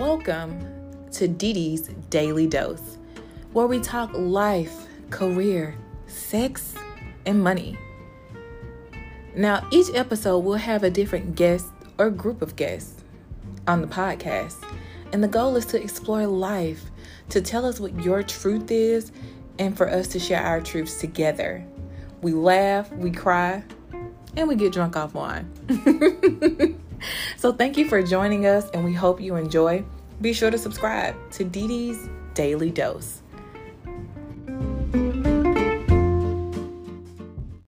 Welcome to Dee Dee's Daily Dose, where we talk life, career, sex, and money. Now, each episode will have a different guest or group of guests on the podcast, and the goal is to explore life, to tell us what your truth is, and for us to share our truths together. We laugh, we cry, and we get drunk off wine. so, thank you for joining us, and we hope you enjoy. Be sure to subscribe to Dee Dee's Daily Dose.